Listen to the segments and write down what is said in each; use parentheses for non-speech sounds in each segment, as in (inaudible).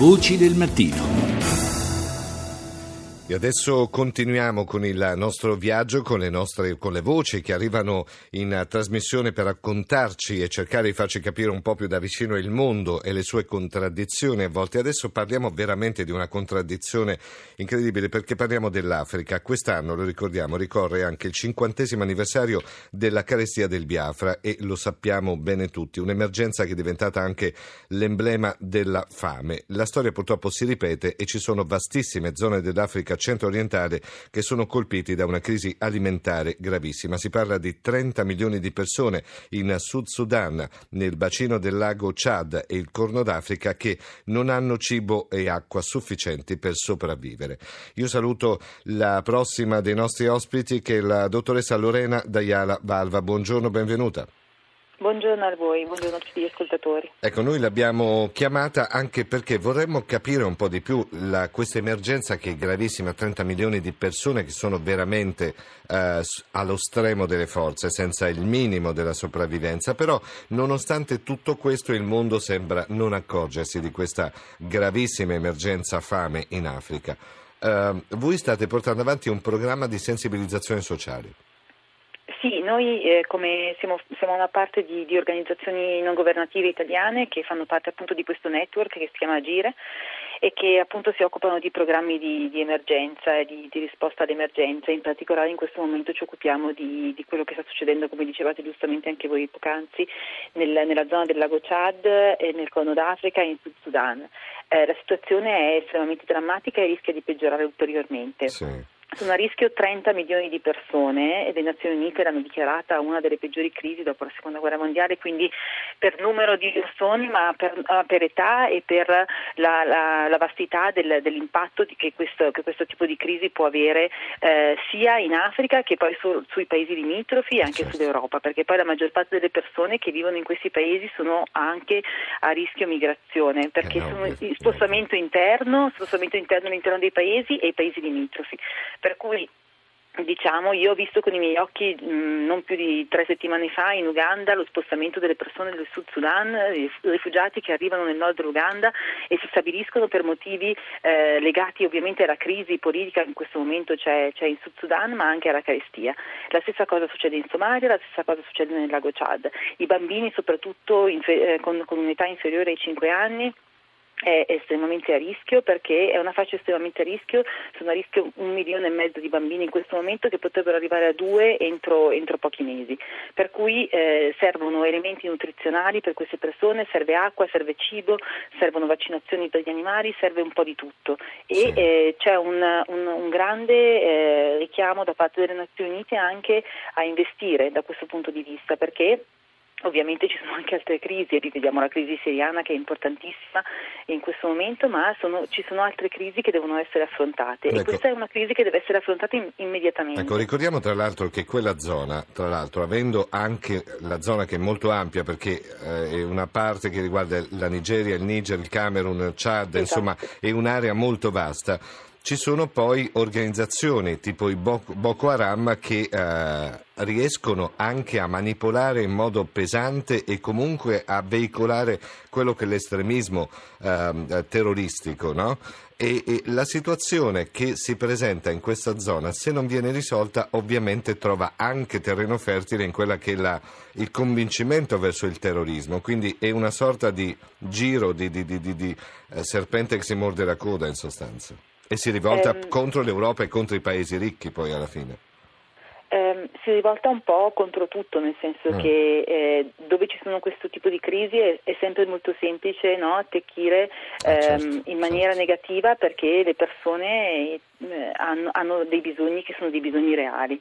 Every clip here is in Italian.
Voci del mattino. E adesso continuiamo con il nostro viaggio con le, nostre, con le voci che arrivano in trasmissione per raccontarci e cercare di farci capire un po' più da vicino il mondo e le sue contraddizioni a volte. Adesso parliamo veramente di una contraddizione incredibile perché parliamo dell'Africa. Quest'anno, lo ricordiamo, ricorre anche il cinquantesimo anniversario della carestia del Biafra e lo sappiamo bene tutti, un'emergenza che è diventata anche l'emblema della fame. La storia purtroppo si ripete e ci sono vastissime zone dell'Africa centro-orientale che sono colpiti da una crisi alimentare gravissima. Si parla di 30 milioni di persone in Sud Sudan, nel bacino del lago Chad e il Corno d'Africa che non hanno cibo e acqua sufficienti per sopravvivere. Io saluto la prossima dei nostri ospiti che è la dottoressa Lorena Dayala Valva. Buongiorno, benvenuta. Buongiorno a voi, buongiorno a tutti gli ascoltatori. Ecco, noi l'abbiamo chiamata anche perché vorremmo capire un po' di più la, questa emergenza che è gravissima, 30 milioni di persone che sono veramente eh, allo stremo delle forze, senza il minimo della sopravvivenza, però nonostante tutto questo il mondo sembra non accorgersi di questa gravissima emergenza fame in Africa. Eh, voi state portando avanti un programma di sensibilizzazione sociale. Sì, noi eh, siamo, siamo, una parte di, di, organizzazioni non governative italiane che fanno parte appunto di questo network che si chiama Agire e che appunto si occupano di programmi di, di emergenza e di, di, risposta all'emergenza. In particolare in questo momento ci occupiamo di, quello che sta succedendo, come dicevate giustamente anche voi poc'anzi, nel, nella zona del lago Chad, e nel Corno d'Africa e in Sud Sudan. Eh, la situazione è estremamente drammatica e rischia di peggiorare ulteriormente. Sì. Sono a rischio 30 milioni di persone e le Nazioni Unite l'hanno dichiarata una delle peggiori crisi dopo la seconda guerra mondiale, quindi per numero di persone, ma per, uh, per età e per la, la, la vastità del, dell'impatto che questo, che, questo, tipo di crisi può avere eh, sia in Africa che poi su, sui paesi limitrofi e anche certo. sull'Europa, perché poi la maggior parte delle persone che vivono in questi paesi sono anche a rischio migrazione, perché eh no, sono in spostamento interno, spostamento interno all'interno dei paesi e i paesi limitrofi. Per cui Diciamo, io ho visto con i miei occhi mh, mm, non più di tre settimane fa in Uganda lo spostamento delle persone del Sud Sudan, rifugiati che arrivano nel nord dell'Uganda e si stabiliscono per motivi eh, legati ovviamente alla crisi politica che in questo momento c'è, c'è, in Sud Sudan ma anche alla carestia. La stessa cosa succede in Somalia, la stessa cosa succede nel lago Chad. I bambini soprattutto infer- eh, con, con un'età inferiore ai 5 anni è estremamente a rischio perché è una fascia estremamente a rischio, sono a rischio un milione e mezzo di bambini in questo momento che potrebbero arrivare a due entro, entro pochi mesi, per cui eh, servono elementi nutrizionali per queste persone, serve acqua, serve cibo, servono vaccinazioni per gli animali, serve un po' di tutto e sì. eh, c'è un, un, un grande eh, richiamo da parte delle Nazioni Unite anche a investire da questo punto di vista perché Ovviamente ci sono anche altre crisi, rivediamo la crisi siriana che è importantissima in questo momento, ma sono, ci sono altre crisi che devono essere affrontate ecco. e questa è una crisi che deve essere affrontata in, immediatamente. Ecco, ricordiamo tra l'altro che quella zona, tra l'altro avendo anche la zona che è molto ampia perché eh, è una parte che riguarda la Nigeria, il Niger, il Camerun, il Chad, esatto. insomma è un'area molto vasta ci sono poi organizzazioni tipo i Boko Haram che eh, riescono anche a manipolare in modo pesante e comunque a veicolare quello che è l'estremismo eh, terroristico, no? E, e, la situazione che si presenta in questa zona, se non viene risolta, ovviamente trova anche terreno fertile in quella che è la, il convincimento verso il terrorismo. Quindi è una sorta di giro di, di, di, di eh, serpente che si morde la coda, in sostanza. E si rivolta ehm, contro l'Europa e contro i paesi ricchi poi alla fine. Ehm, si rivolta un po' contro tutto, nel senso mm. che eh, dove ci sono questo tipo di crisi è, è sempre molto semplice no? attecchire ah, ehm, certo, in maniera certo. negativa perché le persone eh, hanno, hanno, dei bisogni che sono dei bisogni reali.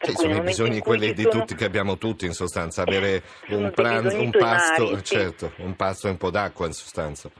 Sì, sono i bisogni quelli di sono... tutti che abbiamo tutti in sostanza, (laughs) avere un, pranzo, un pasto, certo, un pasto e un po' d'acqua in sostanza.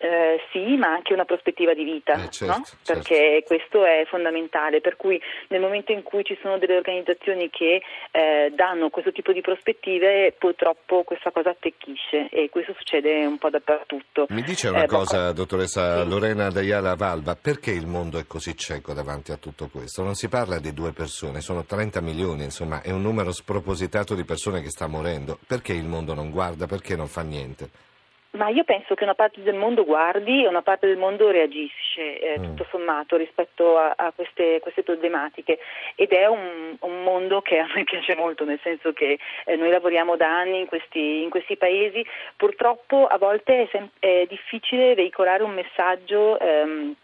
Eh, sì, ma anche una prospettiva di vita, eh, certo, no? certo. perché questo è fondamentale, per cui nel momento in cui ci sono delle organizzazioni che eh, danno questo tipo di prospettive, purtroppo questa cosa attecchisce e questo succede un po' dappertutto. Mi dice una eh, cosa, dottoressa sì. Lorena Dayala Valva, perché il mondo è così cieco davanti a tutto questo? Non si parla di due persone, sono 30 milioni, insomma, è un numero spropositato di persone che sta morendo. Perché il mondo non guarda, perché non fa niente? Ma io penso che una parte del mondo guardi e una parte del mondo reagisce, eh, mm. tutto sommato, rispetto a, a queste, queste, problematiche. Ed è un, un, mondo che a me (laughs) piace molto, nel senso che eh, noi lavoriamo da anni in questi, in questi paesi. Purtroppo a volte è, sem- è difficile veicolare un messaggio. Ehm,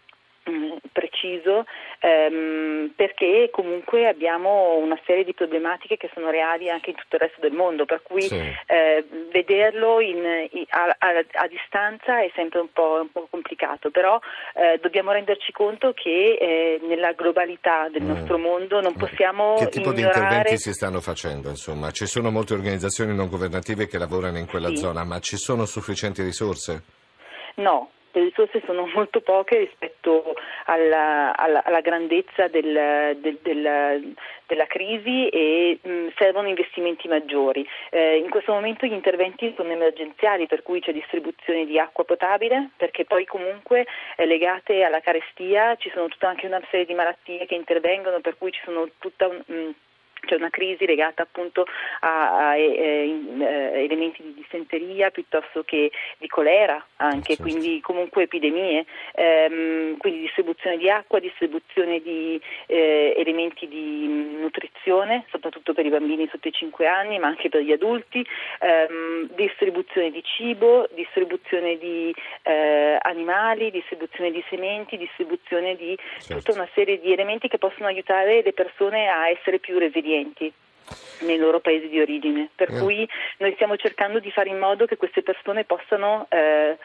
preciso ehm, perché comunque abbiamo una serie di problematiche che sono reali anche in tutto il resto del mondo per cui sì. eh, vederlo in, in, a, a, a, distanza è sempre un po', un po complicato però eh, dobbiamo renderci conto che eh, nella globalità del mm. nostro mondo non possiamo che tipo ignorare... di interventi si stanno facendo insomma ci sono molte organizzazioni non governative che lavorano in quella sì. zona ma ci sono sufficienti risorse? No, le risorse sono (laughs) molto poche rispetto alla, alla, alla grandezza del, del, del, della crisi e mh, servono investimenti maggiori. Eh, in questo momento gli interventi sono emergenziali, per cui c'è distribuzione di acqua potabile, perché poi comunque eh, legate alla carestia ci sono tutta anche una serie di malattie che intervengono, per cui ci sono tutta un, mh, c'è una crisi legata appunto a, a, a, eh, eh, elementi di dissenteria piuttosto che di colera anche, certo. quindi comunque epidemie, ehm, quindi distribuzione di acqua, distribuzione di eh, elementi di nutrizione, soprattutto per i bambini sotto i 5 anni, ma anche per gli adulti, ehm, distribuzione di cibo, distribuzione di eh, animali, distribuzione di sementi, distribuzione di certo. tutta una serie di elementi che possono aiutare le persone a essere più resilienti clienti nei loro paesi di origine, per yeah. cui noi stiamo cercando di fare in modo che queste persone possano eh,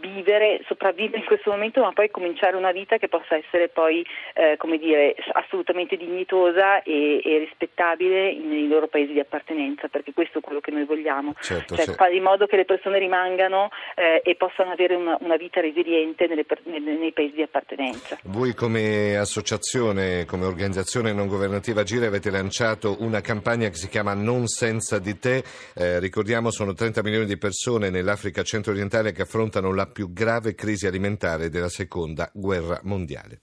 vivere, sopravvivere in questo momento, ma poi cominciare una vita che possa essere poi, eh, come dire, assolutamente dignitosa e, e rispettabile nei loro paesi di appartenenza, perché questo è quello che noi vogliamo, certo, cioè, fare in modo che le persone rimangano eh, e possano avere una, una vita resiliente nelle, nei, nei paesi di appartenenza. Voi come associazione, come organizzazione non governativa Gire avete lanciato una campagna che si chiama Non senza di te, eh, ricordiamo sono 30 milioni di persone nell'Africa centro-orientale che affrontano la più grave crisi alimentare della seconda guerra mondiale.